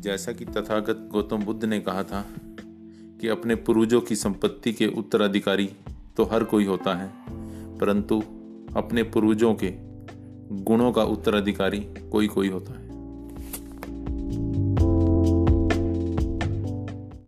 जैसा कि तथागत गौतम बुद्ध ने कहा था कि अपने पूर्वजों की संपत्ति के उत्तराधिकारी तो हर कोई होता है, परंतु अपने पूर्वजों के गुणों का उत्तराधिकारी कोई कोई होता है।